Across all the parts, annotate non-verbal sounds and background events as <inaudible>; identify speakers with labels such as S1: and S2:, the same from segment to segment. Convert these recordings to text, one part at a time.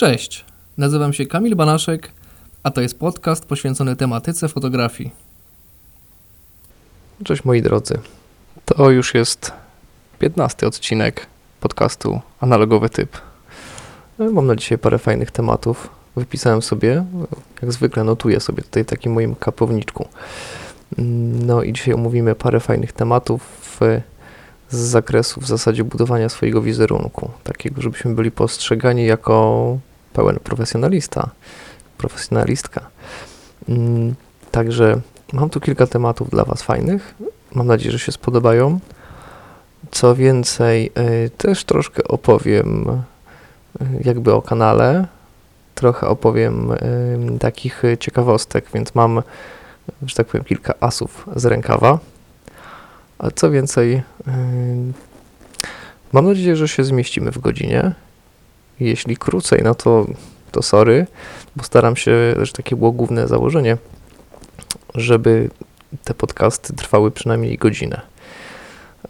S1: Cześć, nazywam się Kamil Banaszek, a to jest podcast poświęcony tematyce fotografii.
S2: Cześć moi drodzy. To już jest 15 odcinek podcastu Analogowy Typ. Mam na dzisiaj parę fajnych tematów. Wypisałem sobie, jak zwykle notuję sobie tutaj takim moim kapowniczku. No i dzisiaj omówimy parę fajnych tematów z zakresu w zasadzie budowania swojego wizerunku. Takiego, żebyśmy byli postrzegani jako pełen profesjonalista, profesjonalistka. Mm, także mam tu kilka tematów dla Was fajnych. Mam nadzieję, że się spodobają. Co więcej, y, też troszkę opowiem y, jakby o kanale, trochę opowiem y, takich ciekawostek, więc mam, że tak powiem, kilka asów z rękawa. A co więcej, mam nadzieję, że się zmieścimy w godzinie. Jeśli krócej, no to, to sorry, bo staram się, że takie było główne założenie, żeby te podcasty trwały przynajmniej godzinę.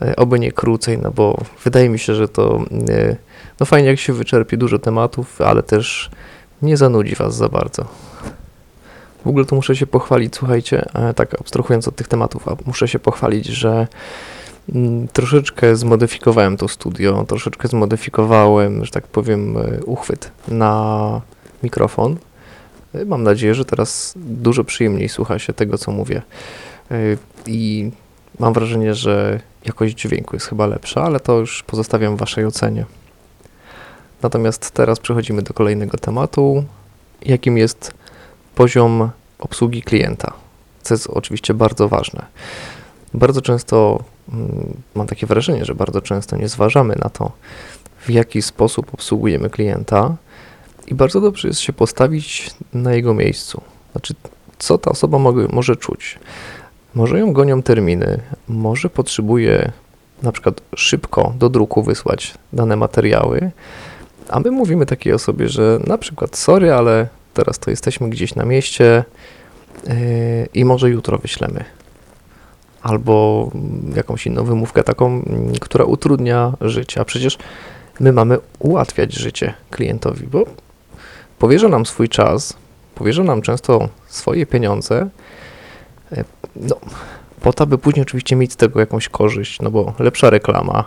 S2: E, oby nie krócej, no bo wydaje mi się, że to e, no fajnie jak się wyczerpie dużo tematów, ale też nie zanudzi was za bardzo. W ogóle to muszę się pochwalić, słuchajcie, e, tak abstrahując od tych tematów, muszę się pochwalić, że troszeczkę zmodyfikowałem to studio, troszeczkę zmodyfikowałem, że tak powiem, uchwyt na mikrofon. Mam nadzieję, że teraz dużo przyjemniej słucha się tego, co mówię. I mam wrażenie, że jakość dźwięku jest chyba lepsza, ale to już pozostawiam Waszej ocenie. Natomiast teraz przechodzimy do kolejnego tematu, jakim jest poziom obsługi klienta, co jest oczywiście bardzo ważne. Bardzo często mm, mam takie wrażenie, że bardzo często nie zważamy na to, w jaki sposób obsługujemy klienta i bardzo dobrze jest się postawić na jego miejscu. Znaczy, co ta osoba może czuć. Może ją gonią terminy, może potrzebuje na przykład szybko do druku wysłać dane materiały, a my mówimy takiej osobie, że na przykład sorry, ale teraz to jesteśmy gdzieś na mieście yy, i może jutro wyślemy. Albo jakąś inną wymówkę taką, która utrudnia życie. A przecież my mamy ułatwiać życie klientowi, bo powierza nam swój czas, powierza nam często swoje pieniądze, E, no, po to, by później oczywiście mieć z tego jakąś korzyść, no bo lepsza reklama,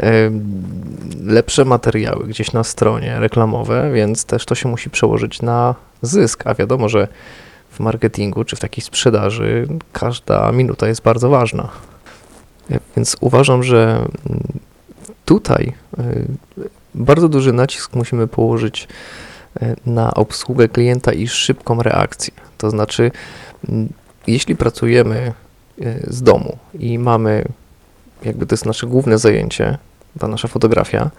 S2: e, lepsze materiały gdzieś na stronie reklamowe, więc też to się musi przełożyć na zysk, a wiadomo, że w marketingu czy w takiej sprzedaży każda minuta jest bardzo ważna. E, więc uważam, że tutaj bardzo duży nacisk musimy położyć na obsługę klienta i szybką reakcję. To znaczy, jeśli pracujemy e, z domu i mamy, jakby to jest nasze główne zajęcie, ta nasza fotografia,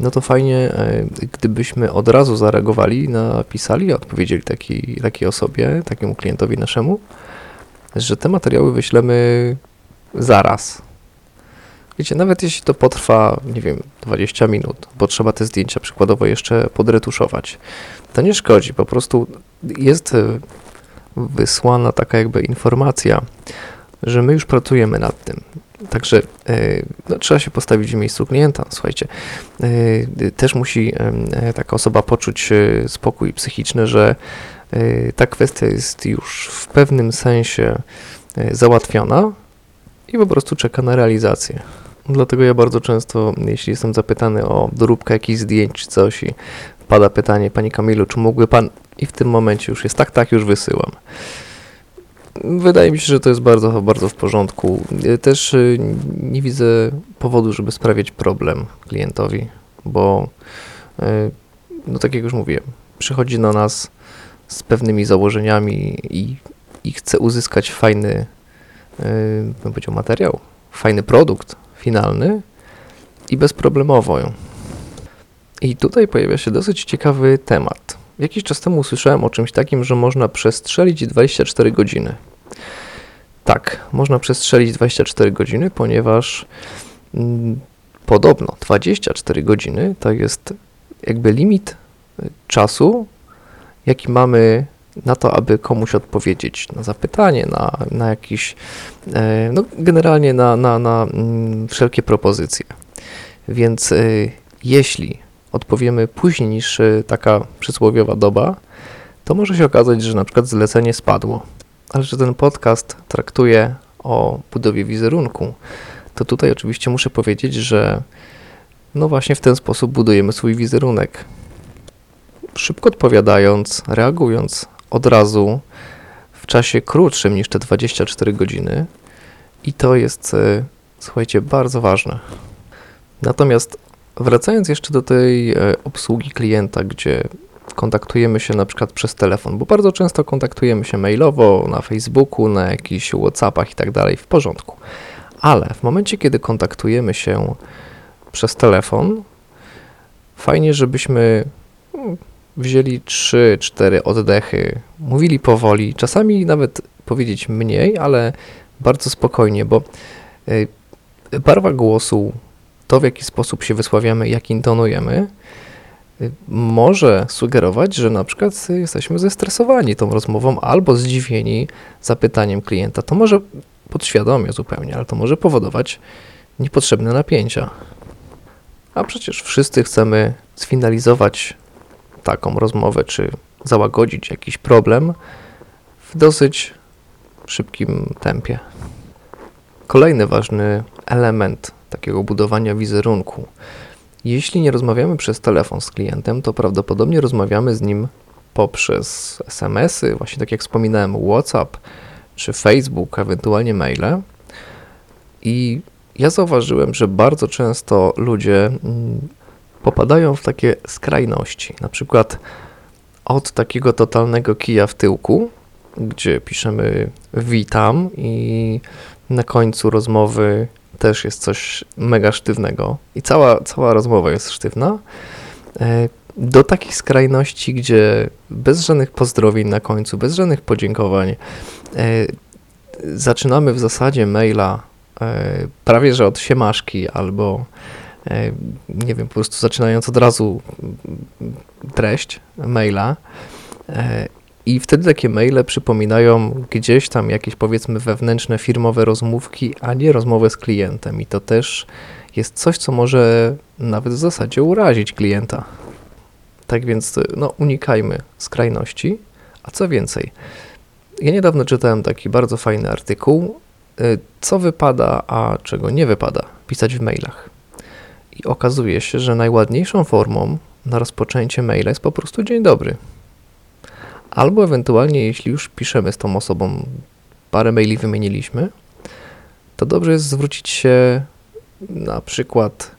S2: no to fajnie, e, gdybyśmy od razu zareagowali, napisali, odpowiedzieli takiej, takiej osobie, takiemu klientowi naszemu, że te materiały wyślemy zaraz. Wiecie, nawet jeśli to potrwa, nie wiem, 20 minut, bo trzeba te zdjęcia przykładowo jeszcze podretuszować, to nie szkodzi, po prostu jest e, wysłana taka jakby informacja, że my już pracujemy nad tym. Także e, no, trzeba się postawić w miejscu klienta. Słuchajcie, e, też musi e, taka osoba poczuć spokój psychiczny, że ta kwestia jest już w pewnym sensie załatwiona i po prostu czeka na realizację. Dlatego ja bardzo często, jeśli jestem zapytany o doróbkę jakichś zdjęć czy coś i pada pytanie, Panie Kamilu, czy mógłby Pan i w tym momencie już jest tak, tak, już wysyłam. Wydaje mi się, że to jest bardzo, bardzo w porządku. Też y, nie widzę powodu, żeby sprawiać problem klientowi, bo y, no tak jak już mówiłem, przychodzi do nas z pewnymi założeniami i, i chce uzyskać fajny, y, bym powiedział, materiał, fajny produkt finalny i bezproblemowo. I tutaj pojawia się dosyć ciekawy temat. Jakiś czas temu usłyszałem o czymś takim, że można przestrzelić 24 godziny. Tak, można przestrzelić 24 godziny, ponieważ mm, podobno 24 godziny to jest jakby limit y, czasu, jaki mamy na to, aby komuś odpowiedzieć na zapytanie, na, na jakiś, e, no generalnie na, na, na mm, wszelkie propozycje. Więc y, jeśli odpowiemy później niż y, taka przysłowiowa doba, to może się okazać, że na przykład zlecenie spadło. Ale że ten podcast traktuje o budowie wizerunku, to tutaj oczywiście muszę powiedzieć, że no właśnie w ten sposób budujemy swój wizerunek. Szybko odpowiadając, reagując od razu w czasie krótszym niż te 24 godziny, i to jest, e, słuchajcie, bardzo ważne. Natomiast wracając jeszcze do tej e, obsługi klienta, gdzie kontaktujemy się na przykład przez telefon, bo bardzo często kontaktujemy się mailowo, na Facebooku, na jakichś WhatsAppach i tak dalej, w porządku. Ale w momencie, kiedy kontaktujemy się przez telefon, fajnie, żebyśmy mm, wzięli 3-4 oddechy, mówili powoli, czasami nawet powiedzieć mniej, ale bardzo spokojnie, bo y, barwa głosu, to w jaki sposób się wysławiamy, jak intonujemy, może sugerować, że na przykład jesteśmy zestresowani tą rozmową albo zdziwieni zapytaniem klienta. To może podświadomie zupełnie, ale to może powodować niepotrzebne napięcia. A przecież wszyscy chcemy sfinalizować taką rozmowę, czy załagodzić jakiś problem w dosyć szybkim tempie. Kolejny ważny element takiego budowania wizerunku. Jeśli nie rozmawiamy przez telefon z klientem, to prawdopodobnie rozmawiamy z nim poprzez SMS-y, właśnie tak jak wspominałem, WhatsApp czy Facebook, ewentualnie maile. I ja zauważyłem, że bardzo często ludzie mm, popadają w takie skrajności. Na przykład od takiego totalnego kija w tyłku, gdzie piszemy witam i na końcu rozmowy też jest coś mega sztywnego i cała, cała rozmowa jest sztywna, e, do takich skrajności, gdzie bez żadnych pozdrowień na końcu, bez żadnych podziękowań, e, zaczynamy w zasadzie maila e, prawie że od siemaszki albo nie wiem, po prostu zaczynając od razu treść maila i wtedy takie maile przypominają gdzieś tam jakieś powiedzmy wewnętrzne firmowe rozmówki, a nie rozmowę z klientem. I to też jest coś, co może nawet w zasadzie urazić klienta. Tak więc no, unikajmy skrajności. A co więcej, ja niedawno czytałem taki bardzo fajny artykuł, y, co wypada, a czego nie wypada pisać w mailach. I okazuje się, że najładniejszą formą na rozpoczęcie maila jest po prostu dzień dobry. Albo ewentualnie, jeśli już piszemy z tą osobą, parę maili wymieniliśmy, to dobrze jest zwrócić się na przykład,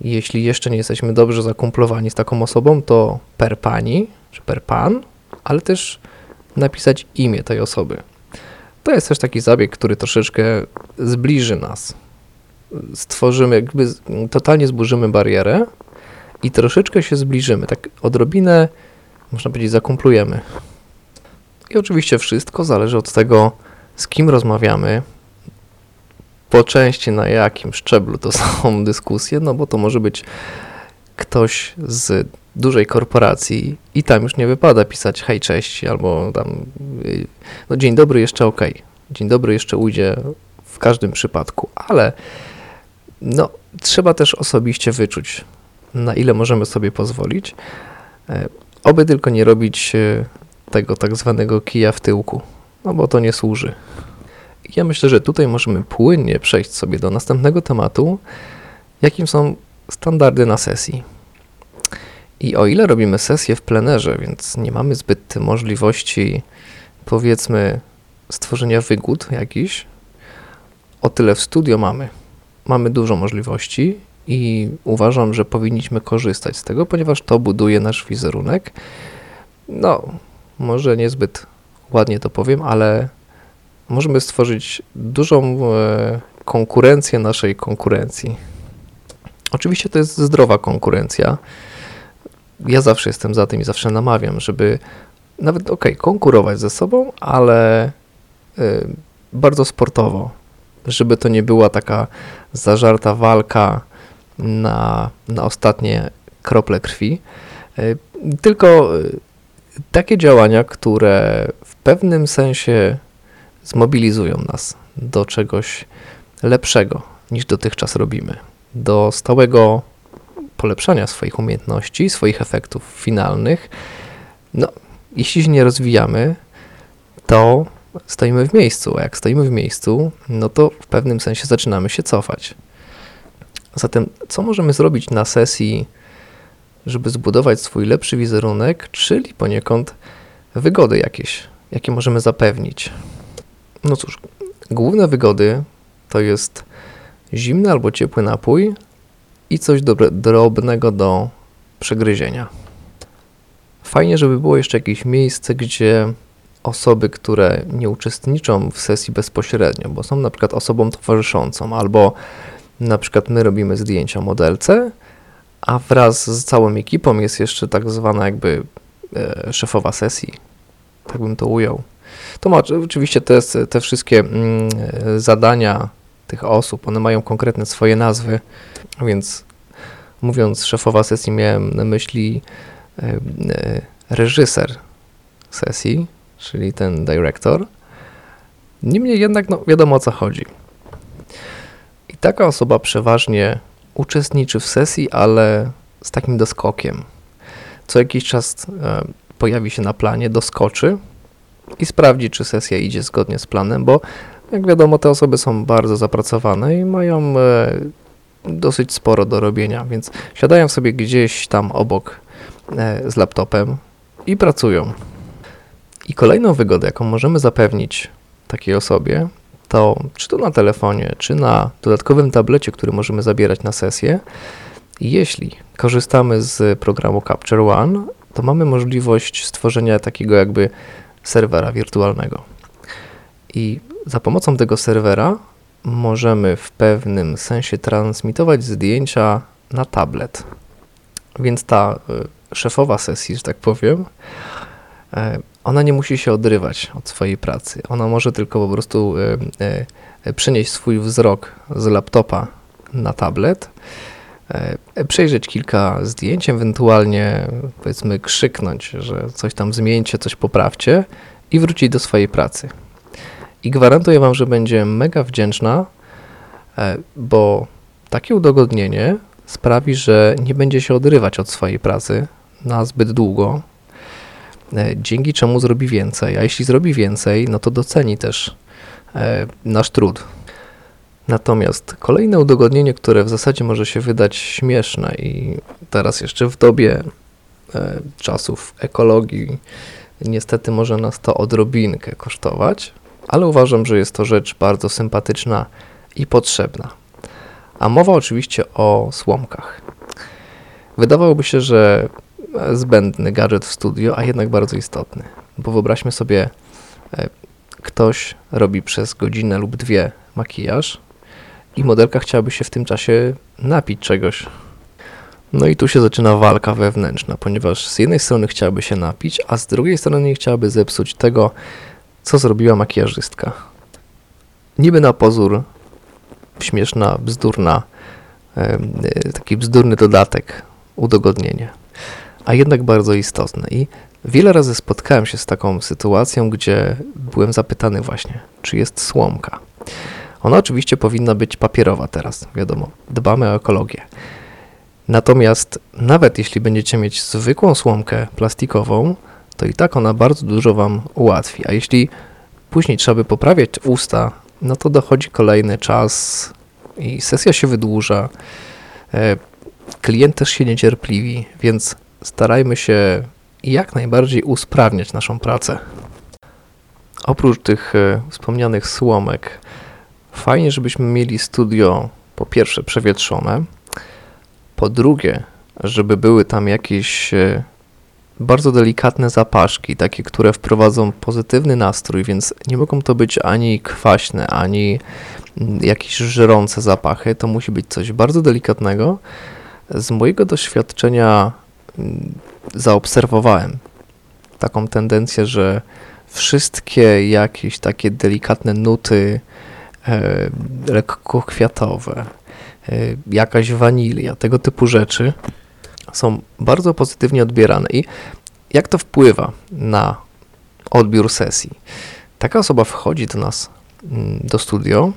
S2: jeśli jeszcze nie jesteśmy dobrze zakumplowani z taką osobą, to per pani czy per pan, ale też napisać imię tej osoby. To jest też taki zabieg, który troszeczkę zbliży nas. Stworzymy, jakby totalnie zburzymy barierę i troszeczkę się zbliżymy. Tak odrobinę można powiedzieć, zakumplujemy. I oczywiście wszystko zależy od tego, z kim rozmawiamy, po części na jakim szczeblu to <laughs> są dyskusje, no bo to może być ktoś z dużej korporacji i tam już nie wypada pisać hej, cześć, albo tam no dzień dobry jeszcze ok, dzień dobry jeszcze ujdzie w każdym przypadku, ale no trzeba też osobiście wyczuć, na ile możemy sobie pozwolić. Oby tylko nie robić e, tego tak zwanego kija w tyłku, no bo to nie służy. Ja myślę, że tutaj możemy płynnie przejść sobie do następnego tematu, jakim są standardy na sesji. I o ile robimy sesję w plenerze, więc nie mamy zbyt możliwości, powiedzmy, stworzenia wygód jakichś, o tyle w studio mamy. Mamy dużo możliwości i uważam, że powinniśmy korzystać z tego, ponieważ to buduje nasz wizerunek. No, może niezbyt ładnie to powiem, ale możemy stworzyć dużą e, konkurencję naszej konkurencji. Oczywiście to jest zdrowa konkurencja. Ja zawsze jestem za tym i zawsze namawiam, żeby nawet ok, konkurować ze sobą, ale y, bardzo sportowo, żeby to nie była taka zażarta walka na, na ostatnie krople krwi, e, tylko e, takie działania, które w pewnym sensie zmobilizują nas do czegoś lepszego niż dotychczas robimy, do stałego polepszania swoich umiejętności, swoich efektów finalnych. No, jeśli się nie rozwijamy, to stoimy w miejscu, a jak stoimy w miejscu, no to w pewnym sensie zaczynamy się cofać. Zatem, co możemy zrobić na sesji, żeby zbudować swój lepszy wizerunek, czyli poniekąd wygody jakieś, jakie możemy zapewnić? No cóż, główne wygody to jest zimny albo ciepły napój i coś dobre, drobnego do przegryzienia. Fajnie, żeby było jeszcze jakieś miejsce, gdzie osoby, które nie uczestniczą w sesji bezpośrednio, bo są na przykład osobą towarzyszącą, albo na przykład my robimy zdjęcia modelce, a wraz z całą ekipą jest jeszcze tak zwana jakby e, szefowa sesji, tak bym to ujął. To ma oczywiście te, te wszystkie mm, zadania tych osób, one mają konkretne swoje nazwy, więc mówiąc szefowa sesji miałem na myśli e, e, reżyser sesji, czyli ten dyrektor. Niemniej jednak no, wiadomo o co chodzi. Taka osoba przeważnie uczestniczy w sesji, ale z takim doskokiem. Co jakiś czas e, pojawi się na planie, doskoczy i sprawdzi, czy sesja idzie zgodnie z planem, bo jak wiadomo, te osoby są bardzo zapracowane i mają e, dosyć sporo do robienia, więc siadają sobie gdzieś tam obok e, z laptopem i pracują. I kolejną wygodę, jaką możemy zapewnić takiej osobie, to czy to na telefonie, czy na dodatkowym tablecie, który możemy zabierać na sesję, jeśli korzystamy z programu Capture One, to mamy możliwość stworzenia takiego jakby serwera wirtualnego. I za pomocą tego serwera możemy w pewnym sensie transmitować zdjęcia na tablet. Więc ta y, szefowa sesji, że tak powiem, ona nie musi się odrywać od swojej pracy. Ona może tylko po prostu y, y, przenieść swój wzrok z laptopa na tablet, przejrzeć kilka zdjęć, ewentualnie powiedzmy krzyknąć, że coś tam zmieńcie, coś poprawcie i wrócić do swojej pracy. I gwarantuję Wam, że będzie mega wdzięczna, e, bo takie udogodnienie sprawi, że nie będzie się odrywać od swojej pracy na zbyt długo, e, dzięki czemu zrobi więcej. A jeśli zrobi więcej, no to doceni też e, nasz trud. Natomiast kolejne udogodnienie, które w zasadzie może się wydać śmieszne i teraz jeszcze w dobie czasów ekologii niestety może nas to odrobinkę kosztować, ale uważam, że jest to rzecz bardzo sympatyczna i potrzebna. A mowa oczywiście o słomkach. Wydawałoby się, że zbędny gadżet w studio, a jednak bardzo istotny. Bo wyobraźmy sobie, e, ktoś robi przez godzinę lub dwie makijaż i modelka chciałaby się w tym czasie napić czegoś. No i tu się zaczyna walka wewnętrzna, ponieważ z jednej strony chciałaby się napić, a z drugiej strony nie chciałaby zepsuć tego, co zrobiła makijażystka. Niby na pozór śmieszna, bzdurna, taki bzdurny dodatek, udogodnienie, a jednak bardzo istotne. I wiele razy spotkałem się z taką sytuacją, gdzie byłem zapytany właśnie, czy jest słomka. Ona oczywiście powinna być papierowa teraz, wiadomo, dbamy o ekologię. Natomiast nawet jeśli będziecie mieć zwykłą słomkę plastikową, to i tak ona bardzo dużo Wam ułatwi. A jeśli później trzeba by poprawiać usta, no to dochodzi kolejny czas i sesja się wydłuża. E, klient też się niecierpliwi, więc starajmy się jak najbardziej usprawniać naszą pracę. Oprócz tych e, wspomnianych słomek, fajnie, żebyśmy mieli studio po pierwsze przewietrzone, po drugie, żeby były tam jakieś e, bardzo delikatne zapaszki, takie, które wprowadzą pozytywny nastrój, więc nie mogą to być ani kwaśne, ani mm, jakieś żerące zapachy. To musi być coś bardzo delikatnego. Z mojego doświadczenia zaobserwowałem taką tendencję, że wszystkie jakieś takie delikatne nuty, e, lekko kwiatowe, e, jakaś wanilia, tego typu rzeczy są bardzo pozytywnie odbierane. I jak to wpływa na odbiór sesji? Taka osoba wchodzi do nas mm, do studio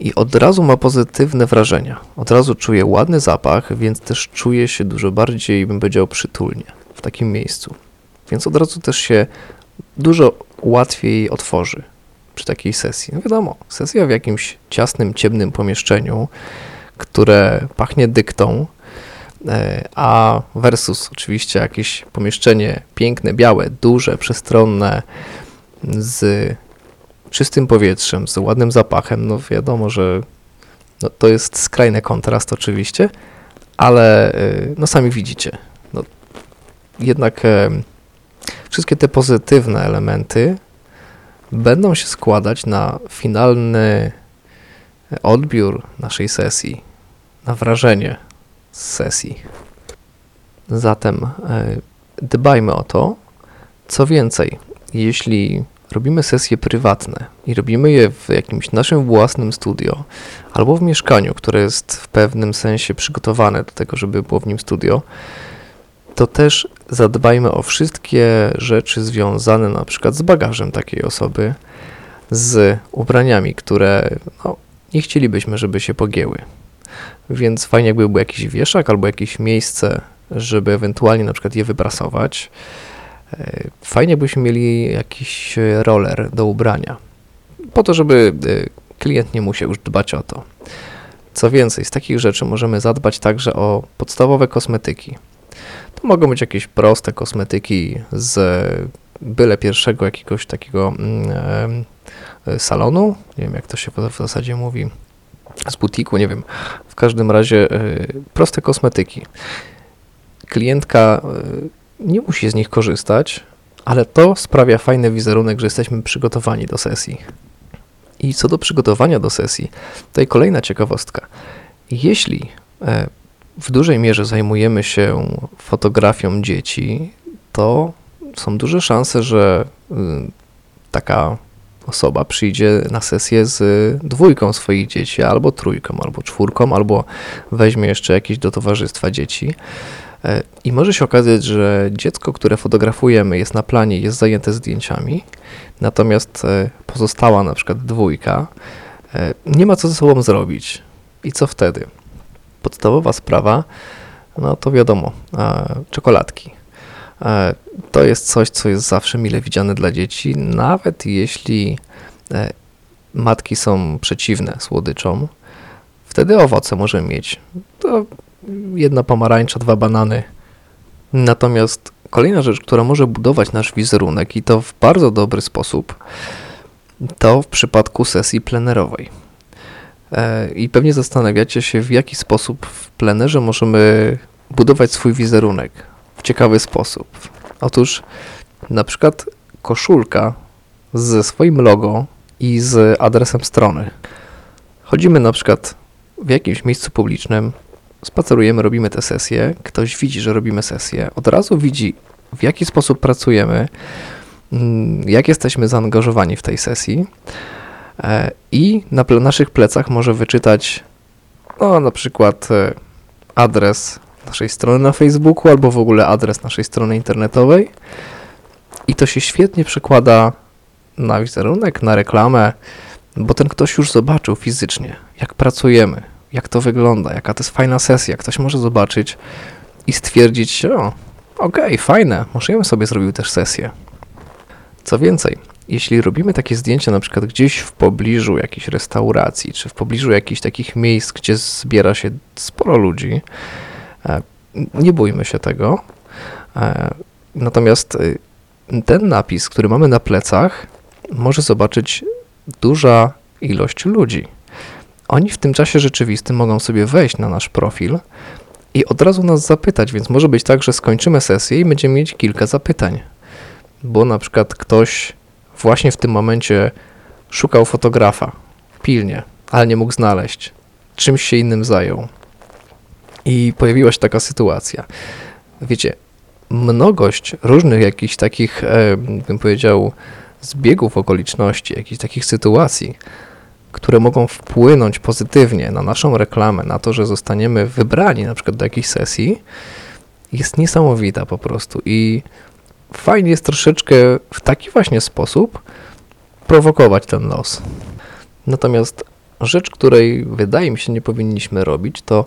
S2: i od razu ma pozytywne wrażenia. Od razu czuje ładny zapach, więc też czuje się dużo bardziej, bym powiedział, przytulnie w takim miejscu. Więc od razu też się dużo łatwiej otworzy przy takiej sesji. No wiadomo, sesja w jakimś ciasnym, ciemnym pomieszczeniu, które pachnie dyktą, e, a versus oczywiście jakieś pomieszczenie piękne, białe, duże, przestronne, z czystym powietrzem, z ładnym zapachem, no wiadomo, że no to jest skrajny kontrast oczywiście, ale y, no sami widzicie. No, jednak wszystkie te pozytywne elementy będą się składać na finalny odbiór naszej sesji, na wrażenie z sesji. Zatem e, dbajmy o to. Co więcej, jeśli robimy sesje prywatne i robimy je w jakimś naszym własnym studio albo w mieszkaniu, które jest w pewnym sensie przygotowane do tego, żeby było w nim studio, to też zadbajmy o wszystkie rzeczy związane na przykład z bagażem takiej osoby, z ubraniami, które no, nie chcielibyśmy, żeby się pogięły. Więc fajnie jakby był jakiś wieszak albo jakieś miejsce, żeby ewentualnie na przykład je wyprasować. E, fajnie byśmy mieli jakiś roller do ubrania, po to, żeby e, klient nie musiał już dbać o to. Co więcej, z takich rzeczy możemy zadbać także o podstawowe kosmetyki. To mogą być jakieś proste kosmetyki z byle pierwszego jakiegoś takiego mm, e, salonu, nie wiem jak to się w zasadzie mówi, z butiku, nie wiem. W każdym razie proste kosmetyki. Klientka nie musi z nich korzystać, ale to sprawia fajny wizerunek, że jesteśmy przygotowani do sesji. I co do przygotowania do sesji, tutaj kolejna ciekawostka. Jeśli e, w dużej mierze zajmujemy się fotografią dzieci, to są duże szanse, że y, taka osoba przyjdzie na sesję z dwójką swoich dzieci, albo trójką, albo czwórką, albo weźmie jeszcze jakieś do towarzystwa dzieci. E, I może się okazać, że dziecko, które fotografujemy, jest na planie, jest zajęte zdjęciami, natomiast e, pozostała na przykład dwójka e, nie ma co ze sobą zrobić. I co wtedy? Podstawowa sprawa, no to wiadomo, czekoladki. To jest coś, co jest zawsze mile widziane dla dzieci, nawet jeśli matki są przeciwne słodyczom, wtedy owoce możemy mieć. To jedna pomarańcza, dwa banany. Natomiast kolejna rzecz, która może budować nasz wizerunek i to w bardzo dobry sposób, to w przypadku sesji plenerowej. E, I pewnie zastanawiacie się, w jaki sposób w plenerze możemy budować swój wizerunek w ciekawy sposób. Otóż na przykład koszulka ze swoim logo i z adresem strony. Chodzimy na przykład w jakimś miejscu publicznym, spacerujemy, robimy te sesje, ktoś widzi, że robimy sesję, od razu widzi, w jaki sposób pracujemy, mm, jak jesteśmy zaangażowani w tej sesji e, i na naszych plecach może wyczytać no, na przykład e, adres naszej strony na Facebooku albo w ogóle adres naszej strony internetowej. I to się świetnie przekłada na wizerunek, na reklamę, bo ten ktoś już zobaczył fizycznie, jak pracujemy, jak to wygląda, jaka to jest fajna sesja. Ktoś może zobaczyć i stwierdzić, o, okej, okay, fajne, może ja bym sobie zrobił też sesję. Co więcej, jeśli robimy takie zdjęcia na przykład gdzieś w pobliżu jakiejś restauracji, czy w pobliżu jakichś takich miejsc, gdzie zbiera się sporo ludzi, e, nie bójmy się tego. E, natomiast e, ten napis, który mamy na plecach, może zobaczyć duża ilość ludzi. Oni w tym czasie rzeczywistym mogą sobie wejść na nasz profil i od razu nas zapytać, więc może być tak, że skończymy sesję i będziemy mieć kilka zapytań. Bo na przykład ktoś właśnie w tym momencie szukał fotografa pilnie, ale nie mógł znaleźć. Czymś się innym zajął. I pojawiła się taka sytuacja. Wiecie, mnogość różnych jakichś takich, e, bym powiedział, zbiegów okoliczności, jakichś takich sytuacji które mogą wpłynąć pozytywnie na naszą reklamę, na to, że zostaniemy wybrani na przykład do jakiejś sesji, jest niesamowita po prostu i fajnie jest troszeczkę w taki właśnie sposób prowokować ten los. Natomiast rzecz, której wydaje mi się nie powinniśmy robić, to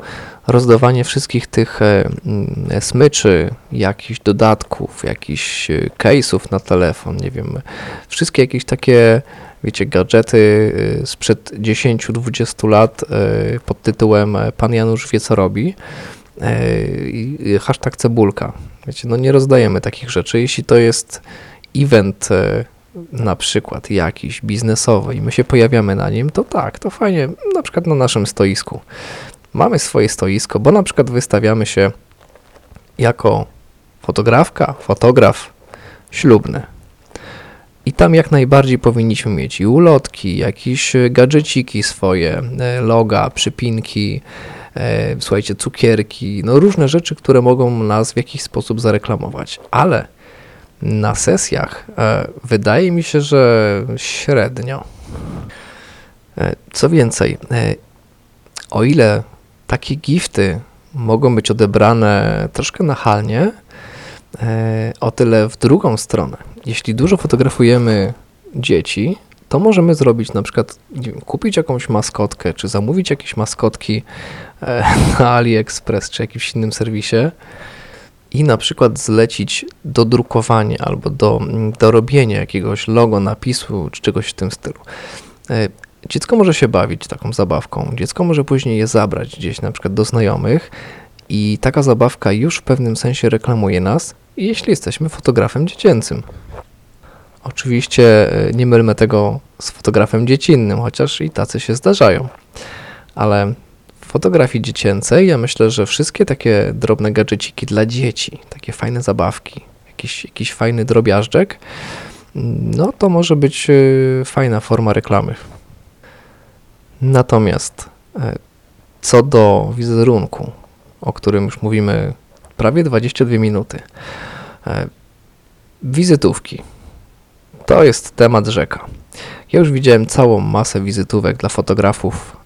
S2: rozdawanie wszystkich tych e, mm, smyczy, jakichś dodatków, jakichś e, case'ów na telefon, nie wiem, wszystkie jakieś takie, wiecie, gadżety e, sprzed 10-20 lat e, pod tytułem e, Pan Janusz wie co robi e, hashtag cebulka. Wiecie, no nie rozdajemy takich rzeczy. Jeśli to jest event e, na przykład jakiś biznesowy i my się pojawiamy na nim, to tak, to fajnie, na przykład na naszym stoisku. Mamy swoje stoisko, bo na przykład wystawiamy się jako fotografka, fotograf ślubny. I tam jak najbardziej powinniśmy mieć i ulotki, jakieś e, gadżeciki swoje, e, loga, przypinki, e, słuchajcie, cukierki, no różne rzeczy, które mogą nas w jakiś sposób zareklamować. Ale na sesjach wydaje mi się, że średnio. Co więcej, o ile takie gifty mogą być odebrane troszkę nachalnie, o tyle w drugą stronę. Jeśli dużo fotografujemy dzieci, to możemy zrobić na przykład, wiem, kupić jakąś maskotkę, czy zamówić jakieś maskotki e, <laughs> na AliExpress, czy jakimś innym serwisie i na przykład zlecić dodrukowanie albo do, do robienia jakiegoś logo, napisu, czy czegoś w tym stylu. E, Dziecko może się bawić taką zabawką, dziecko może później je zabrać gdzieś na przykład do znajomych i taka zabawka już w pewnym sensie reklamuje nas, jeśli jesteśmy fotografem dziecięcym. Oczywiście e, nie mylmy tego z fotografem dziecinnym, chociaż i tacy się zdarzają. Ale w fotografii dziecięcej ja myślę, że wszystkie takie drobne gadżeciki dla dzieci, takie fajne zabawki, jakiś, jakiś fajny drobiażdżek, no to może być e, fajna forma reklamy. Natomiast e, co do wizerunku, o którym już mówimy prawie 22 minuty, wizytówki. To jest temat rzeka. Ja już widziałem całą masę wizytówek dla fotografów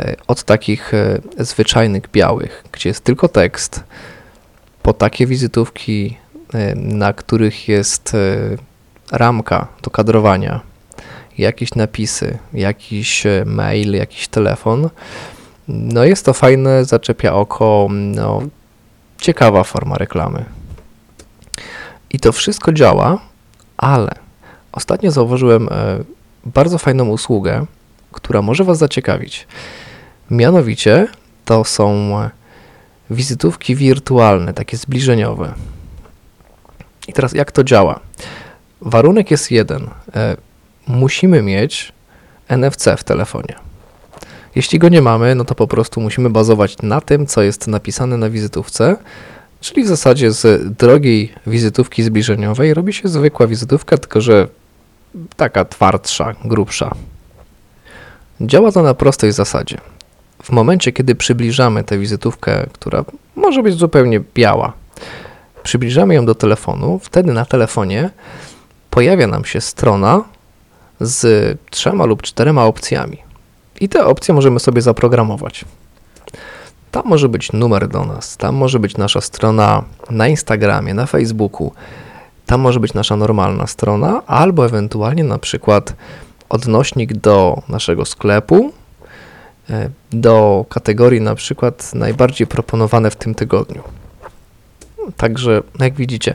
S2: e, od takich e, zwyczajnych białych, gdzie jest tylko tekst, po takie wizytówki, e, na których jest ramka do kadrowania, jakieś napisy, jakiś mail, jakiś telefon. No jest to fajne, zaczepia oko, no ciekawa forma reklamy. I to wszystko działa, ale ostatnio zauważyłem e, bardzo fajną usługę, która może Was zaciekawić. Mianowicie to są e, wizytówki wirtualne, takie zbliżeniowe. I teraz jak to działa? Warunek jest jeden. E, musimy mieć NFC w telefonie. Jeśli go nie mamy, no to po prostu musimy bazować na tym, co jest napisane na wizytówce, czyli w zasadzie z drogiej wizytówki zbliżeniowej robi się zwykła wizytówka, tylko że taka twardsza, grubsza. Działa to na prostej zasadzie. W momencie, kiedy przybliżamy tę wizytówkę, która może być zupełnie biała, przybliżamy ją do telefonu, wtedy na telefonie pojawia nam się strona z trzema lub czterema opcjami. I te opcje możemy sobie zaprogramować. Tam może być numer do nas, tam może być nasza strona na Instagramie, na Facebooku, tam może być nasza normalna strona, albo ewentualnie na przykład odnośnik do naszego sklepu, e, do kategorii na przykład najbardziej proponowane w tym tygodniu. Także, jak widzicie,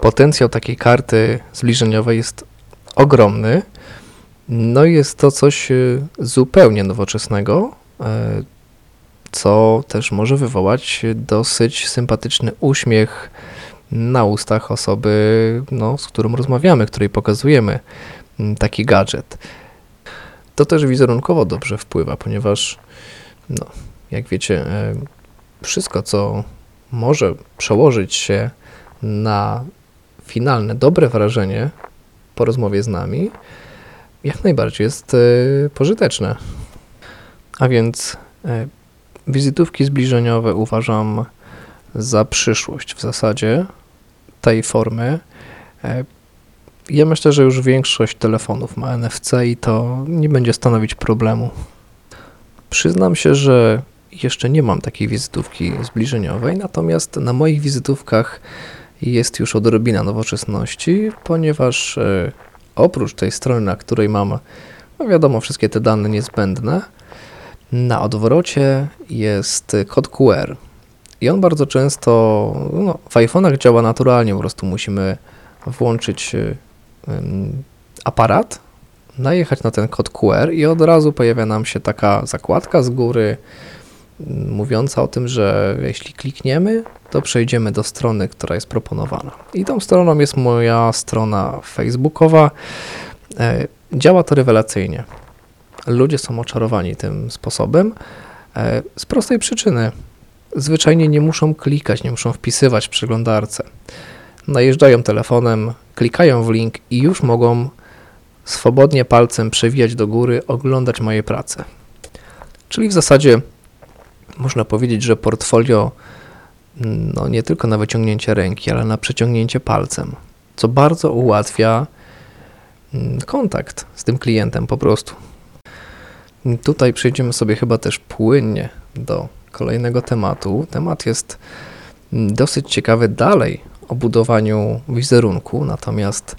S2: potencjał takiej karty zbliżeniowej jest ogromny. No i jest to coś y, zupełnie nowoczesnego, e, co też może wywołać dosyć sympatyczny uśmiech na ustach osoby, no, z którą rozmawiamy, której pokazujemy mm, taki gadżet. To też wizerunkowo dobrze wpływa, ponieważ, no, jak wiecie, e, wszystko, co może przełożyć się na finalne, dobre wrażenie po rozmowie z nami, jak najbardziej jest e, pożyteczne. A więc e, wizytówki zbliżeniowe uważam za przyszłość w zasadzie tej formy. E, Ja myślę, że już większość telefonów ma NFC i to nie będzie stanowić problemu. Przyznam się, że jeszcze nie mam takiej wizytówki zbliżeniowej, natomiast na moich wizytówkach jest już odrobina nowoczesności, ponieważ e, oprócz tej strony, na której mam no wiadomo, wszystkie te dane niezbędne. Na odwrocie jest kod QR. I on bardzo często no, w iPhone'ach działa naturalnie, po prostu musimy włączyć aparat, najechać na ten kod QR i od razu pojawia nam się taka zakładka z góry mówiąca o tym, że jeśli klikniemy, to przejdziemy do strony, która jest proponowana. I tą stroną jest moja strona facebookowa. E, działa to rewelacyjnie. Ludzie są oczarowani tym sposobem e, z prostej przyczyny. Zwyczajnie nie muszą klikać, nie muszą wpisywać w przeglądarce. Najeżdżają telefonem, klikają w link i już mogą swobodnie palcem przewijać do góry, oglądać moje prace. Czyli w zasadzie można powiedzieć, że portfolio no nie tylko na wyciągnięcie ręki, ale na przeciągnięcie palcem, co bardzo ułatwia mm, kontakt z tym klientem po prostu. Tutaj przejdziemy sobie chyba też płynnie do kolejnego tematu. Temat jest mm, dosyć ciekawy dalej o budowaniu wizerunku, natomiast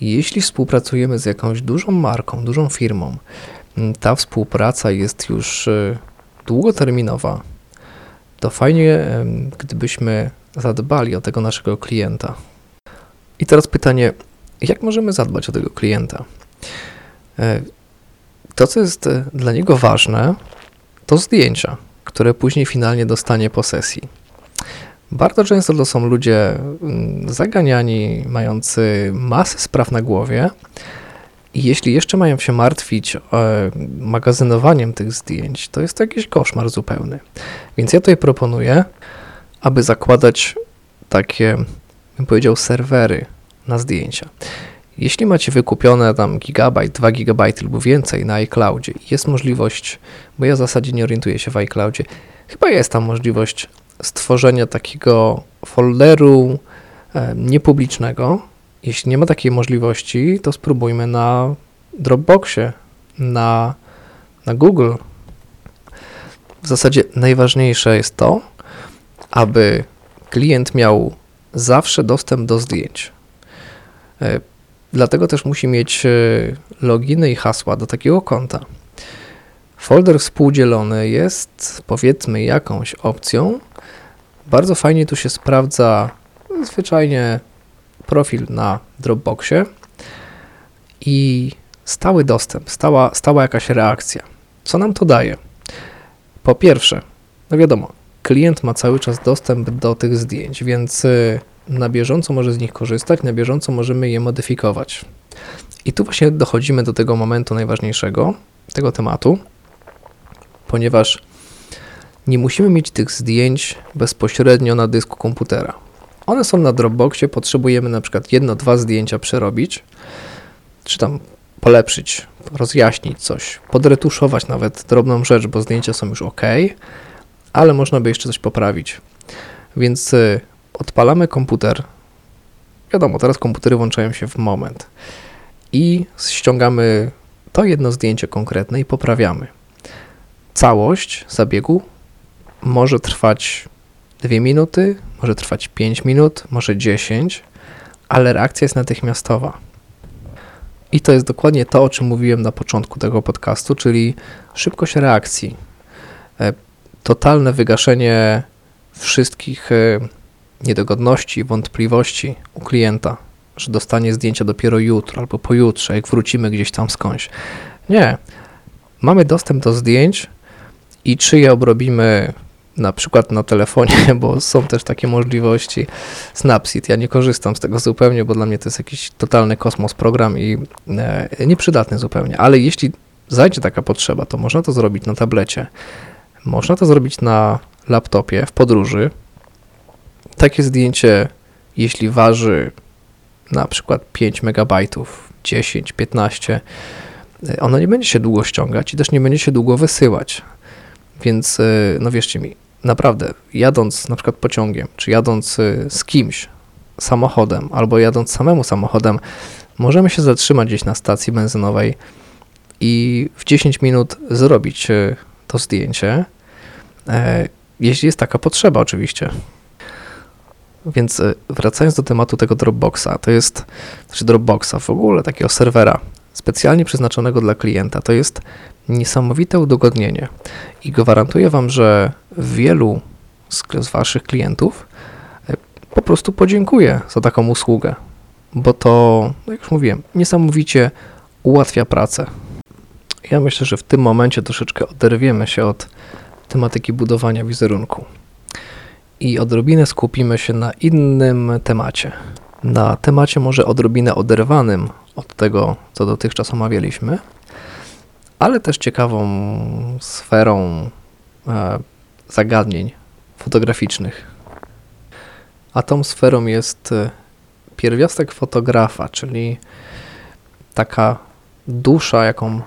S2: jeśli współpracujemy z jakąś dużą marką, dużą firmą, mm, ta współpraca jest już y, długoterminowa, to fajnie, gdybyśmy zadbali o tego naszego klienta. I teraz pytanie, jak możemy zadbać o tego klienta? E, to, co jest e, dla niego ważne, to zdjęcia, które później finalnie dostanie po sesji. Bardzo często to są ludzie mm, zaganiani, mający masę spraw na głowie, i jeśli jeszcze mają się martwić e, magazynowaniem tych zdjęć, to jest to jakiś koszmar zupełny. Więc ja tutaj proponuję, aby zakładać takie, bym powiedział, serwery na zdjęcia. Jeśli macie wykupione tam gigabajt, 2 gigabajty lub więcej na iCloudzie jest możliwość, bo ja w zasadzie nie orientuję się w iCloudzie, chyba jest tam możliwość stworzenia takiego folderu e, niepublicznego, jeśli nie ma takiej możliwości, to spróbujmy na Dropboxie, na, na Google. W zasadzie najważniejsze jest to, aby klient miał zawsze dostęp do zdjęć. E, dlatego też musi mieć e, loginy i hasła do takiego konta. Folder współdzielony jest powiedzmy jakąś opcją. Bardzo fajnie tu się sprawdza zwyczajnie profil na Dropboxie i stały dostęp, stała, stała jakaś reakcja. Co nam to daje? Po pierwsze, no wiadomo, klient ma cały czas dostęp do tych zdjęć, więc y, na bieżąco może z nich korzystać, na bieżąco możemy je modyfikować. I tu właśnie dochodzimy do tego momentu najważniejszego, tego tematu, ponieważ nie musimy mieć tych zdjęć bezpośrednio na dysku komputera. One są na Dropboxie, potrzebujemy na przykład jedno, dwa zdjęcia przerobić, czy tam polepszyć, rozjaśnić coś, podretuszować nawet drobną rzecz, bo zdjęcia są już ok, ale można by jeszcze coś poprawić. Więc y, odpalamy komputer. Wiadomo, teraz komputery włączają się w moment i ściągamy to jedno zdjęcie konkretne i poprawiamy. Całość zabiegu może trwać 2 minuty, może trwać 5 minut, może 10, ale reakcja jest natychmiastowa. I to jest dokładnie to, o czym mówiłem na początku tego podcastu, czyli szybkość reakcji, e, totalne wygaszenie wszystkich e, niedogodności, wątpliwości u klienta, że dostanie zdjęcia dopiero jutro albo pojutrze, jak wrócimy gdzieś tam skądś. Nie. Mamy dostęp do zdjęć i czy je obrobimy na przykład na telefonie, <laughs> bo są też takie możliwości. Snapseed, ja nie korzystam z tego zupełnie, bo dla mnie to jest jakiś totalny kosmos program i e, nieprzydatny zupełnie, ale jeśli zajdzie taka potrzeba, to można to zrobić na tablecie, można to zrobić na laptopie w podróży. Takie zdjęcie, jeśli waży na przykład 5 MB, 10, 15, ono nie będzie się długo ściągać i też nie będzie się długo wysyłać. Więc, e, no wierzcie mi, naprawdę, jadąc na przykład pociągiem, czy jadąc y, z kimś samochodem, albo jadąc samemu samochodem, możemy się zatrzymać gdzieś na stacji benzynowej i w 10 minut zrobić y, to zdjęcie, e, jeśli jest taka potrzeba, oczywiście. Więc y, wracając do tematu tego Dropboxa, to jest, znaczy Dropboxa, w ogóle takiego serwera specjalnie przeznaczonego dla klienta. To jest niesamowite udogodnienie i gwarantuję Wam, że wielu z, Waszych klientów e, po prostu podziękuję za taką usługę, bo to, jak już mówiłem, niesamowicie ułatwia pracę. Ja myślę, że w tym momencie troszeczkę oderwiemy się od tematyki budowania wizerunku i odrobinę skupimy się na innym temacie. Na temacie może odrobinę oderwanym od tego, co dotychczas omawialiśmy, ale też ciekawą sferą e, zagadnień fotograficznych. A tą sferą jest e, pierwiastek fotografa, czyli taka dusza, jaką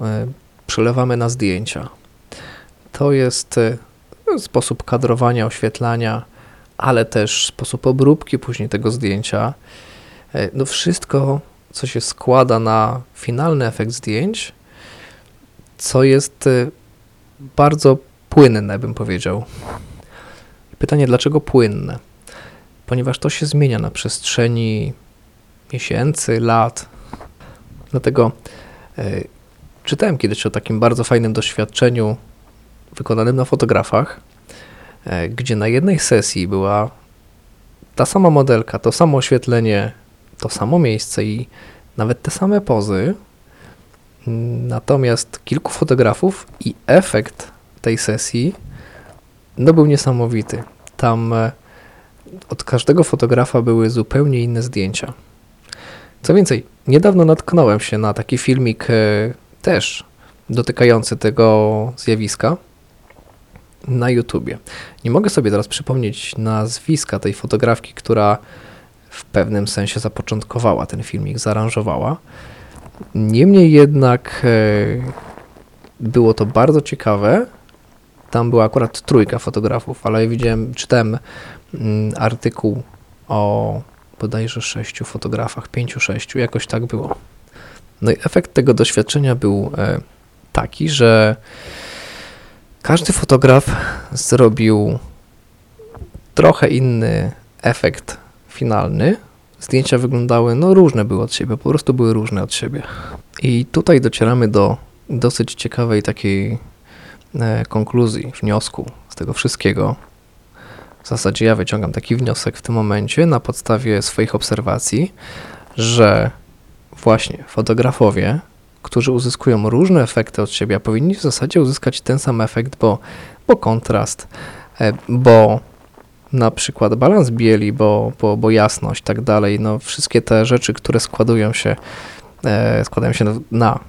S2: e, przelewamy na zdjęcia. To jest sposób kadrowania, oświetlania, ale też sposób obróbki później tego zdjęcia. No wszystko, co się składa na finalny efekt zdjęć, co jest bardzo płynne, bym powiedział. Pytanie, dlaczego płynne? Ponieważ to się zmienia na przestrzeni miesięcy, lat. Dlatego y, czytałem kiedyś o takim bardzo fajnym doświadczeniu wykonanym na fotografach, y, gdzie na jednej sesji była ta sama modelka, to samo oświetlenie, to samo miejsce i nawet te same pozy, natomiast kilku fotografów i efekt tej sesji no był niesamowity. Tam e, od każdego fotografa były zupełnie inne zdjęcia. Co więcej, niedawno natknąłem się na taki filmik e, też dotykający tego zjawiska na YouTubie. Nie mogę sobie teraz przypomnieć nazwiska tej fotografki, która w pewnym sensie zapoczątkowała ten filmik, zaaranżowała. Niemniej jednak e, było to bardzo ciekawe tam była akurat trójka fotografów, ale widziałem, czytałem mm, artykuł o bodajże sześciu fotografach, pięciu, sześciu, jakoś tak było. No i efekt tego doświadczenia był e, taki, że każdy fotograf zrobił trochę inny efekt finalny. Zdjęcia wyglądały, no różne były od siebie, po prostu były różne od siebie. I tutaj docieramy do dosyć ciekawej takiej E, konkluzji, wniosku z tego wszystkiego. W zasadzie ja wyciągam taki wniosek w tym momencie na podstawie swoich obserwacji, że właśnie fotografowie, którzy uzyskują różne efekty od siebie, powinni w zasadzie uzyskać ten sam efekt, bo, bo kontrast, e, bo na przykład balans bieli, bo, bo, bo jasność, tak dalej, no wszystkie te rzeczy, które składują się, e, składają się na, na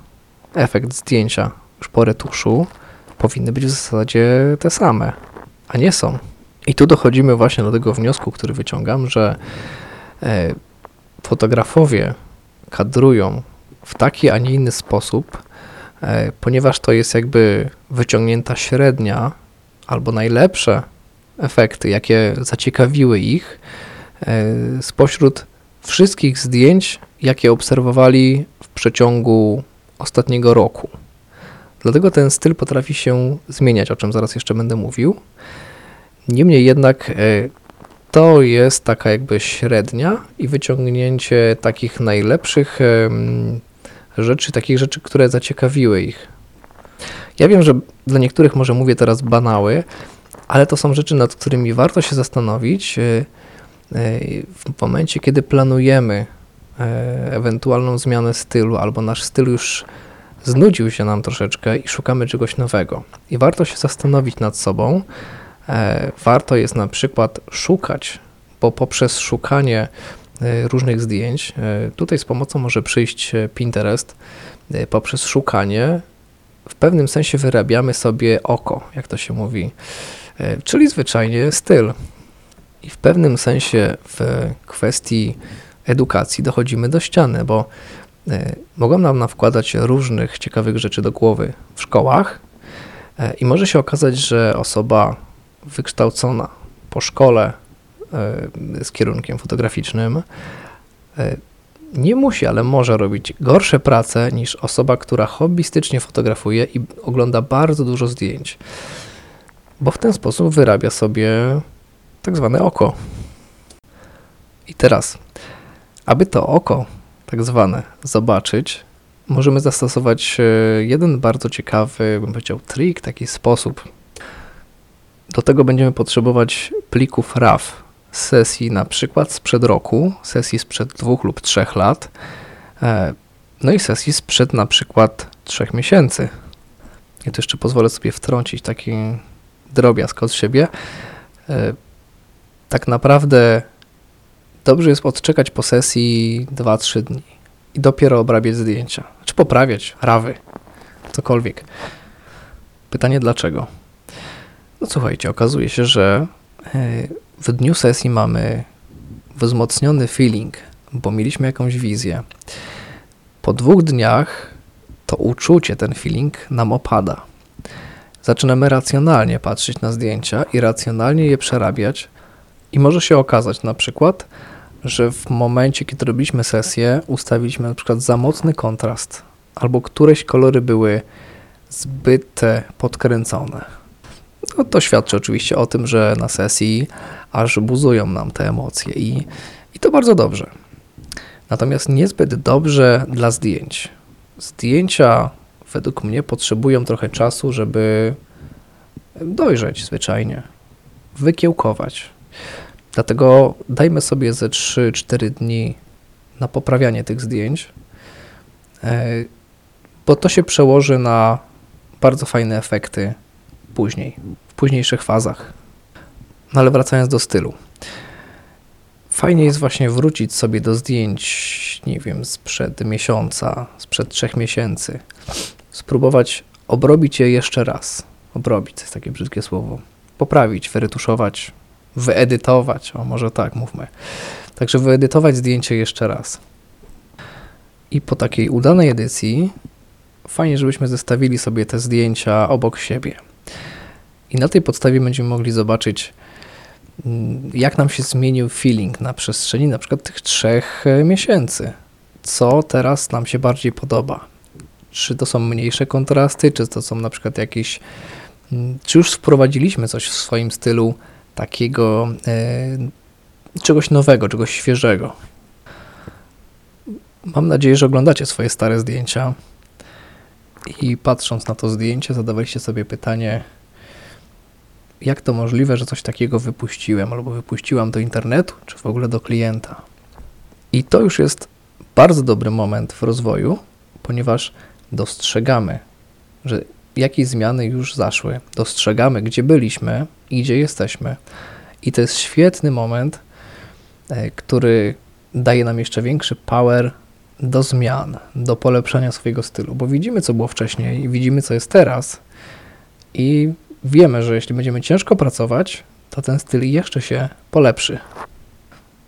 S2: efekt zdjęcia już po retuszu, powinny być w zasadzie te same, a nie są. I tu dochodzimy właśnie do tego wniosku, który wyciągam, że e, fotografowie kadrują w taki, a nie inny sposób, e, ponieważ to jest jakby wyciągnięta średnia albo najlepsze efekty, jakie zaciekawiły ich e, spośród wszystkich zdjęć, jakie obserwowali w przeciągu ostatniego roku. Dlatego ten styl potrafi się zmieniać, o czym zaraz jeszcze będę mówił. Niemniej jednak e, to jest taka jakby średnia i wyciągnięcie takich najlepszych rzeczy, takich rzeczy, które zaciekawiły ich. Ja wiem, że dla niektórych może mówię teraz banały, ale to są rzeczy, nad którymi warto się zastanowić e, e, w momencie, kiedy planujemy ewentualną zmianę stylu albo nasz styl już znudził się nam troszeczkę i szukamy czegoś nowego. I warto się zastanowić nad sobą. E, warto jest na przykład szukać, bo poprzez szukanie e, różnych zdjęć, e, tutaj z pomocą może przyjść Pinterest, poprzez szukanie. W pewnym sensie wyrabiamy sobie oko, jak to się mówi, czyli zwyczajnie styl. I w pewnym sensie w kwestii edukacji dochodzimy do ściany, bo E, mogą nam nawkładać różnych ciekawych rzeczy do głowy w szkołach e, i może się okazać, że osoba wykształcona po szkole e, z kierunkiem fotograficznym nie musi, ale może robić gorsze prace niż osoba, która hobbystycznie fotografuje i ogląda bardzo dużo zdjęć, bo w ten sposób wyrabia sobie tak zwane oko. I teraz, aby to oko tak zwane zobaczyć, możemy zastosować e, jeden bardzo ciekawy, bym powiedział, trik, taki sposób. Do tego będziemy potrzebować plików RAW sesji na przykład sprzed roku, sesji sprzed dwóch lub trzech lat, e, no i sesji sprzed na przykład trzech miesięcy. I tu jeszcze pozwolę sobie wtrącić taki drobiazg od siebie. E, tak naprawdę dobrze jest odczekać po sesji 2-3 dni i dopiero obrabiać zdjęcia, czy poprawiać rawy, cokolwiek. Pytanie dlaczego? No słuchajcie, okazuje się, że e, w dniu sesji mamy wzmocniony feeling, bo mieliśmy jakąś wizję. Po dwóch dniach to uczucie, ten feeling nam opada. Zaczynamy racjonalnie patrzeć na zdjęcia i racjonalnie je przerabiać, i może się okazać na przykład, że w momencie, kiedy robiliśmy sesję, ustawiliśmy na przykład za mocny kontrast, albo któreś kolory były zbyt podkręcone. No, to świadczy oczywiście o tym, że na sesji aż buzują nam te emocje i, i to bardzo dobrze. Natomiast niezbyt dobrze dla zdjęć. Zdjęcia według mnie potrzebują trochę czasu, żeby dojrzeć zwyczajnie, wykiełkować. Dlatego dajmy sobie ze 3-4 dni na poprawianie tych zdjęć, e, bo to się przełoży na bardzo fajne efekty później, w późniejszych fazach. No ale wracając do stylu. Fajnie jest właśnie wrócić sobie do zdjęć, nie wiem, sprzed miesiąca, sprzed trzech miesięcy. Spróbować obrobić je jeszcze raz. Obrobić to jest takie brzydkie słowo. Poprawić, wyretuszować, wyedytować, o może tak mówmy. Także wyedytować zdjęcie jeszcze raz. I po takiej udanej edycji fajnie, żebyśmy zestawili sobie te zdjęcia obok siebie. I na tej podstawie będziemy mogli zobaczyć, mm, jak nam się zmienił feeling na przestrzeni na przykład tych trzech e, miesięcy. Co teraz nam się bardziej podoba? Czy to są mniejsze kontrasty, czy to są na przykład jakieś. Mm, czy już wprowadziliśmy coś w swoim stylu takiego e, czegoś nowego, czegoś świeżego. Mam nadzieję, że oglądacie swoje stare zdjęcia i patrząc na to zdjęcie, zadawaliście sobie pytanie, jak to możliwe, że coś takiego wypuściłem albo wypuściłam do internetu, czy w ogóle do klienta. I to już jest bardzo dobry moment w rozwoju, ponieważ dostrzegamy, że jakie zmiany już zaszły, dostrzegamy, gdzie byliśmy i gdzie jesteśmy. I to jest świetny moment, e, który daje nam jeszcze większy power do zmian, do polepszania swojego stylu, bo widzimy, co było wcześniej, widzimy, co jest teraz i wiemy, że jeśli będziemy ciężko pracować, to ten styl jeszcze się polepszy.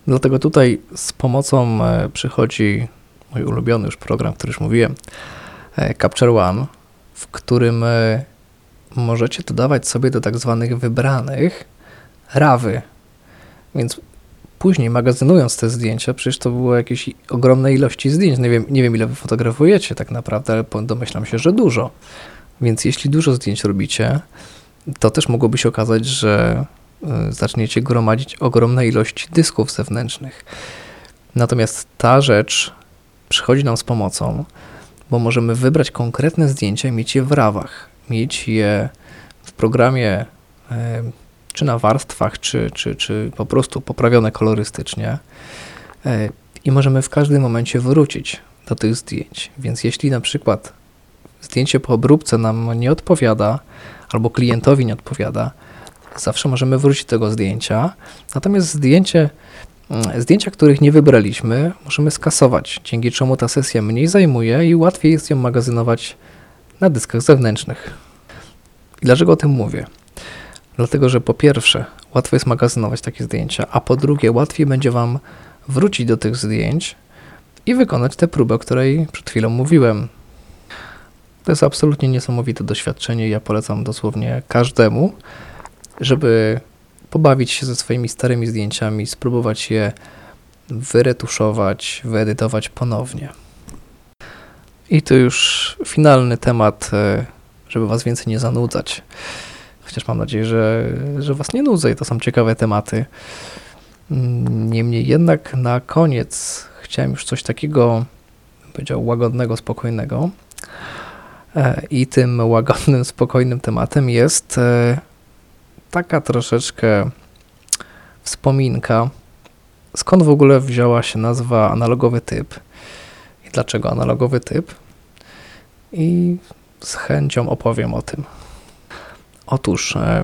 S2: Dlatego tutaj z pomocą e, przychodzi mój ulubiony już program, który już mówiłem, e, Capture One, w którym e, możecie dodawać sobie do tak zwanych wybranych rawy. Więc później magazynując te zdjęcia, przecież to było jakieś ogromne ilości zdjęć. Nie wiem, nie wiem ile wy fotografujecie tak naprawdę, ale domyślam się, że dużo. Więc jeśli dużo zdjęć robicie, to też mogłoby się okazać, że e, zaczniecie gromadzić ogromne ilości dysków zewnętrznych. Natomiast ta rzecz przychodzi nam z pomocą, bo możemy wybrać konkretne zdjęcia i mieć je w rawach, mieć je w programie e, czy na warstwach, czy, czy, czy po prostu poprawione kolorystycznie e, i możemy w każdym momencie wrócić do tych zdjęć. Więc jeśli na przykład zdjęcie po obróbce nam nie odpowiada, albo klientowi nie odpowiada, zawsze możemy wrócić do tego zdjęcia. Natomiast zdjęcie Mm, zdjęcia, których nie wybraliśmy, możemy skasować, dzięki czemu ta sesja mniej zajmuje i łatwiej jest ją magazynować na dyskach zewnętrznych. I dlaczego o tym mówię? Dlatego, że po pierwsze, łatwo jest magazynować takie zdjęcia, a po drugie, łatwiej będzie Wam wrócić do tych zdjęć i wykonać tę próbę, o której przed chwilą mówiłem. To jest absolutnie niesamowite doświadczenie. Ja polecam dosłownie każdemu, żeby pobawić się ze swoimi starymi zdjęciami, spróbować je wyretuszować, wyedytować ponownie. I to już finalny temat, e, żeby Was więcej nie zanudzać. Chociaż mam nadzieję, że, że Was nie nudzę i to są ciekawe tematy. Niemniej jednak na koniec chciałem już coś takiego
S1: powiedział, łagodnego, spokojnego. E, I tym łagodnym, spokojnym tematem jest e, taka troszeczkę wspominka, skąd w ogóle wzięła się nazwa analogowy typ i dlaczego analogowy typ. I z chęcią opowiem o tym. Otóż e,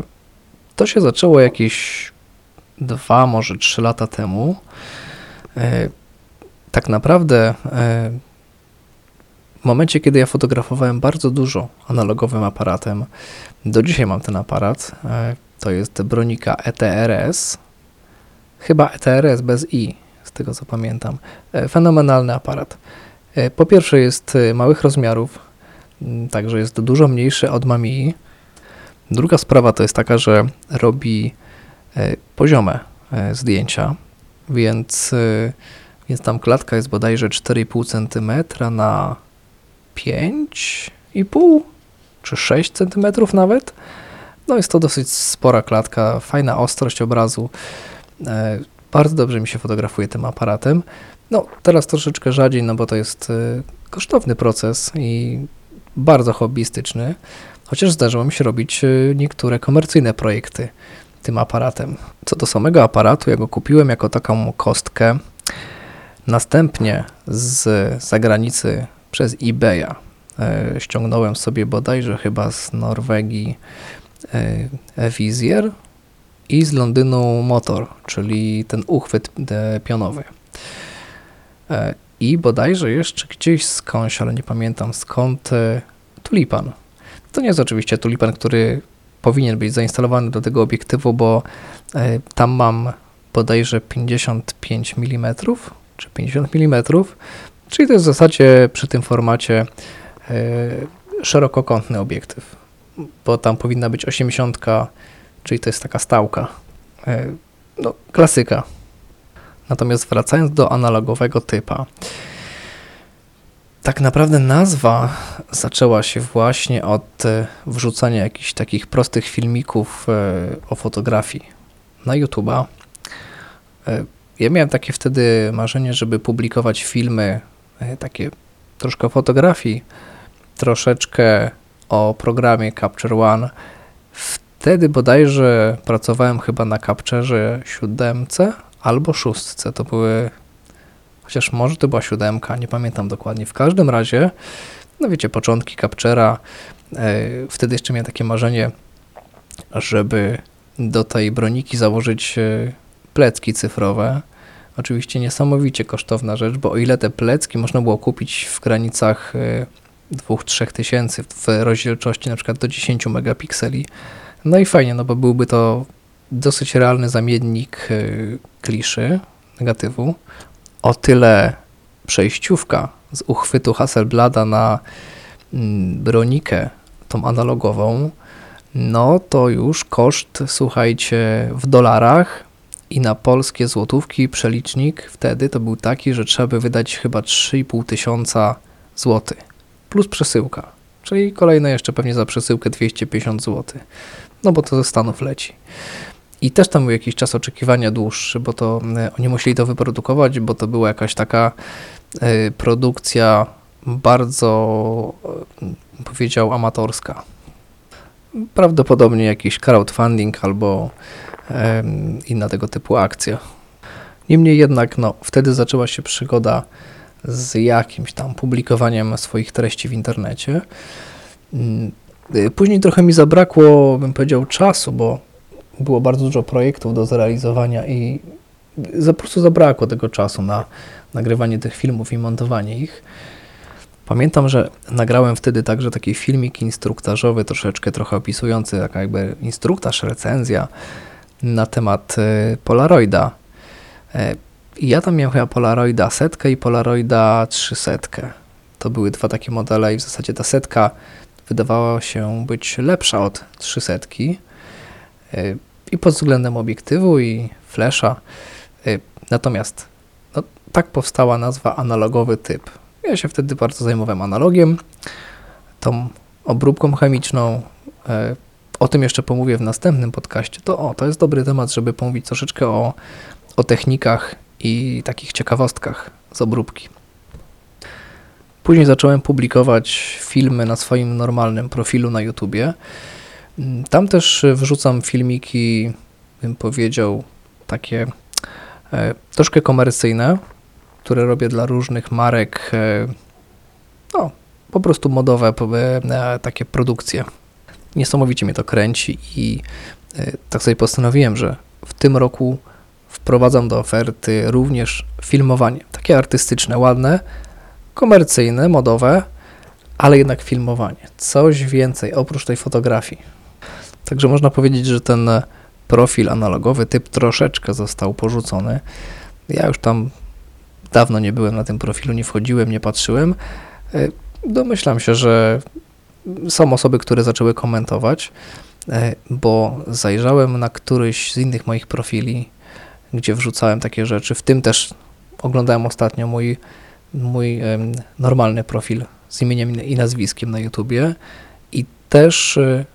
S1: to się zaczęło jakieś dwa, może trzy lata temu. Tak naprawdę w momencie, kiedy ja fotografowałem bardzo dużo analogowym aparatem, do dzisiaj mam ten aparat, e, to jest Bronika ETRS, chyba ETRS bez i, z tego co pamiętam. E, fenomenalny aparat. E, po pierwsze jest małych rozmiarów, także jest dużo mniejszy od Mamii. Druga sprawa to jest taka, że robi poziome zdjęcia, więc, więc tam klatka jest bodajże 4,5 cm na 5,5 czy 6 cm nawet. No jest to dosyć spora klatka, fajna ostrość obrazu. E, bardzo dobrze mi się fotografuje tym aparatem. No teraz troszeczkę rzadziej, no bo to jest e, kosztowny proces i bardzo hobbystyczny, chociaż zdarzyło mi się robić e, niektóre komercyjne projekty tym aparatem. Co do samego aparatu, ja go kupiłem jako taką kostkę. Następnie z zagranicy przez eBaya. E, ściągnąłem sobie bodajże chyba z Norwegii e, Vizier i z Londynu Motor, czyli ten uchwyt e, pionowy. I bodajże jeszcze gdzieś skądś, ale nie pamiętam skąd, tulipan. To nie jest oczywiście tulipan, który powinien być zainstalowany do tego obiektywu, bo tam mam bodajże 55 mm czy 50 mm Czyli to jest w zasadzie przy tym formacie e, szerokokątny obiektyw, bo tam powinna być 80, czyli to jest taka stałka. E, no, klasyka. Natomiast wracając do analogowego typa, tak naprawdę nazwa zaczęła się właśnie od e, wrzucania jakichś takich prostych filmików o fotografii na YouTube'a. Ja miałem takie wtedy marzenie, żeby publikować filmy takie troszkę fotografii, troszeczkę o programie Capture One. Wtedy bodajże pracowałem chyba na Capturze siódemce albo szóstce. To były, chociaż może to była siódemka, nie pamiętam dokładnie. W każdym razie, no wiecie, początki Captura. E, wtedy jeszcze miałem takie marzenie, żeby do tej broniki założyć e, plecki cyfrowe Oczywiście niesamowicie kosztowna rzecz, bo o ile te plecki można było kupić w granicach 2-3 e, tysięcy w rozdzielczości na przykład do 10 megapikseli, no i fajnie, no bo byłby to dosyć realny zamiennik e, kliszy, negatywu. O tyle przejściówka z uchwytu Hasselblada na mm, bronikę, tą analogową, no to już koszt, słuchajcie, w dolarach i na polskie złotówki przelicznik wtedy to był taki, że trzeba by wydać chyba 3,5 tysiąca złotych plus przesyłka, czyli kolejne jeszcze pewnie za przesyłkę 250 zł, no bo to ze Stanów leci. I też tam był jakiś czas oczekiwania dłuższy, bo to e, oni musieli to wyprodukować, bo to była jakaś taka y, produkcja bardzo, y, powiedział, amatorska. Prawdopodobnie jakiś crowdfunding albo inna tego typu akcja. Niemniej jednak, no, wtedy zaczęła się przygoda z jakimś tam publikowaniem swoich treści w internecie. Mm, y, później trochę mi zabrakło, bym powiedział, czasu, bo było bardzo dużo projektów do zrealizowania i po prostu zabrakło tego czasu na nagrywanie tych filmów i montowanie ich. Pamiętam, że nagrałem wtedy także taki filmik instruktażowy, troszeczkę trochę opisujący, taka jakby instruktaż, recenzja na temat y, Polaroida. E, ja tam miałem chyba Polaroida setkę i Polaroida 300. To były dwa takie modele i w zasadzie ta setka wydawała się być lepsza od 300 e, i pod względem obiektywu i flesza. Natomiast no, tak powstała nazwa analogowy typ. Ja się wtedy bardzo zajmowałem analogiem, tą obróbką chemiczną, o tym jeszcze pomówię w następnym podcaście. To o, to jest dobry temat, żeby pomówić troszeczkę o, o technikach i takich ciekawostkach z obróbki. Później zacząłem publikować filmy na swoim normalnym profilu na YouTubie. Tam też wrzucam filmiki, bym powiedział, takie e, troszkę komercyjne, które robię dla różnych marek, e, no, po prostu modowe, e, takie produkcje. Niesamowicie mnie to kręci i tak sobie postanowiłem, że w tym roku wprowadzam do oferty również filmowanie, takie artystyczne, ładne, komercyjne, modowe, ale jednak filmowanie. Coś więcej oprócz tej fotografii. Także można powiedzieć, że ten profil analogowy, typ troszeczkę został porzucony. Ja już tam dawno nie byłem na tym profilu, nie wchodziłem, nie patrzyłem. E, domyślam się, że są osoby, które zaczęły komentować, e, bo zajrzałem na któryś z innych moich profili, gdzie wrzucałem takie rzeczy. W tym też oglądałem ostatnio mój, mój normalny profil z imieniem i nazwiskiem na YouTubie i też, e,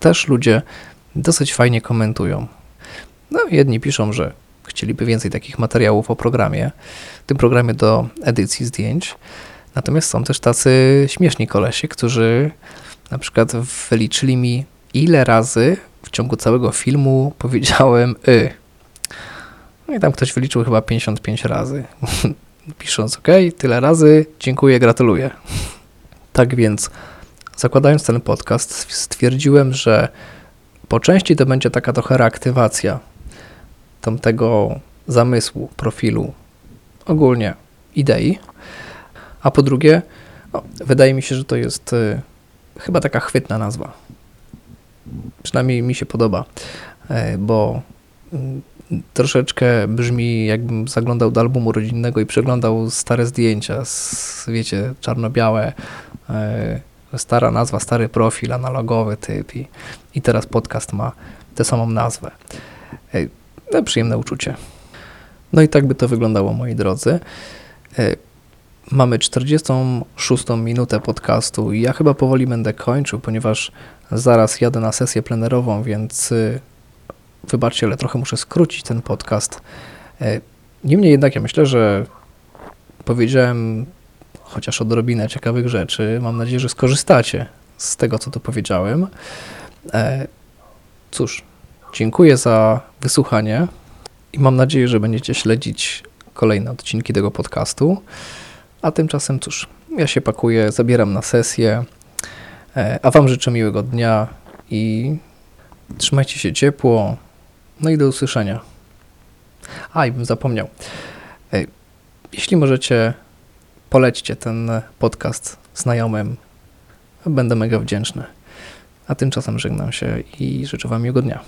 S1: też ludzie dosyć fajnie komentują. No, jedni piszą, że chcieliby więcej takich materiałów o programie, tym programie do edycji zdjęć. Natomiast są też tacy śmieszni kolesie, którzy na przykład wyliczyli mi, ile razy w ciągu całego filmu powiedziałem y. No i tam ktoś wyliczył chyba 55 razy. <laughs> Pisząc OK, tyle razy, dziękuję, gratuluję. Tak więc, zakładając ten podcast, stwierdziłem, że po części to będzie taka trochę reaktywacja tamtego zamysłu, profilu, ogólnie idei, a po drugie, no, wydaje mi się, że to jest y, chyba taka chwytna nazwa. Przynajmniej mi się podoba, y, bo y, troszeczkę brzmi, jakbym zaglądał do albumu rodzinnego i przeglądał stare zdjęcia, z, wiecie, czarno-białe, stara nazwa, stary profil, analogowy typ i, i teraz podcast ma tę samą nazwę. No, przyjemne uczucie. No i tak by to wyglądało, moi drodzy. E, mamy 46 minutę podcastu i ja chyba powoli będę kończył, ponieważ zaraz jadę na sesję plenerową, więc e, wybaczcie, ale trochę muszę skrócić ten podcast. E, niemniej jednak ja myślę, że powiedziałem chociaż odrobinę ciekawych rzeczy. Mam nadzieję, że skorzystacie z tego, co tu powiedziałem. Cóż, dziękuję za wysłuchanie i mam nadzieję, że będziecie śledzić kolejne odcinki tego podcastu. A tymczasem cóż, ja się pakuję, zabieram na sesję, e, a Wam życzę miłego dnia i trzymajcie się ciepło. No i do usłyszenia. A, i bym zapomniał. E, jeśli możecie, polećcie ten podcast znajomym. Będę mega wdzięczny. A tymczasem żegnam się i życzę Wam miłego dnia.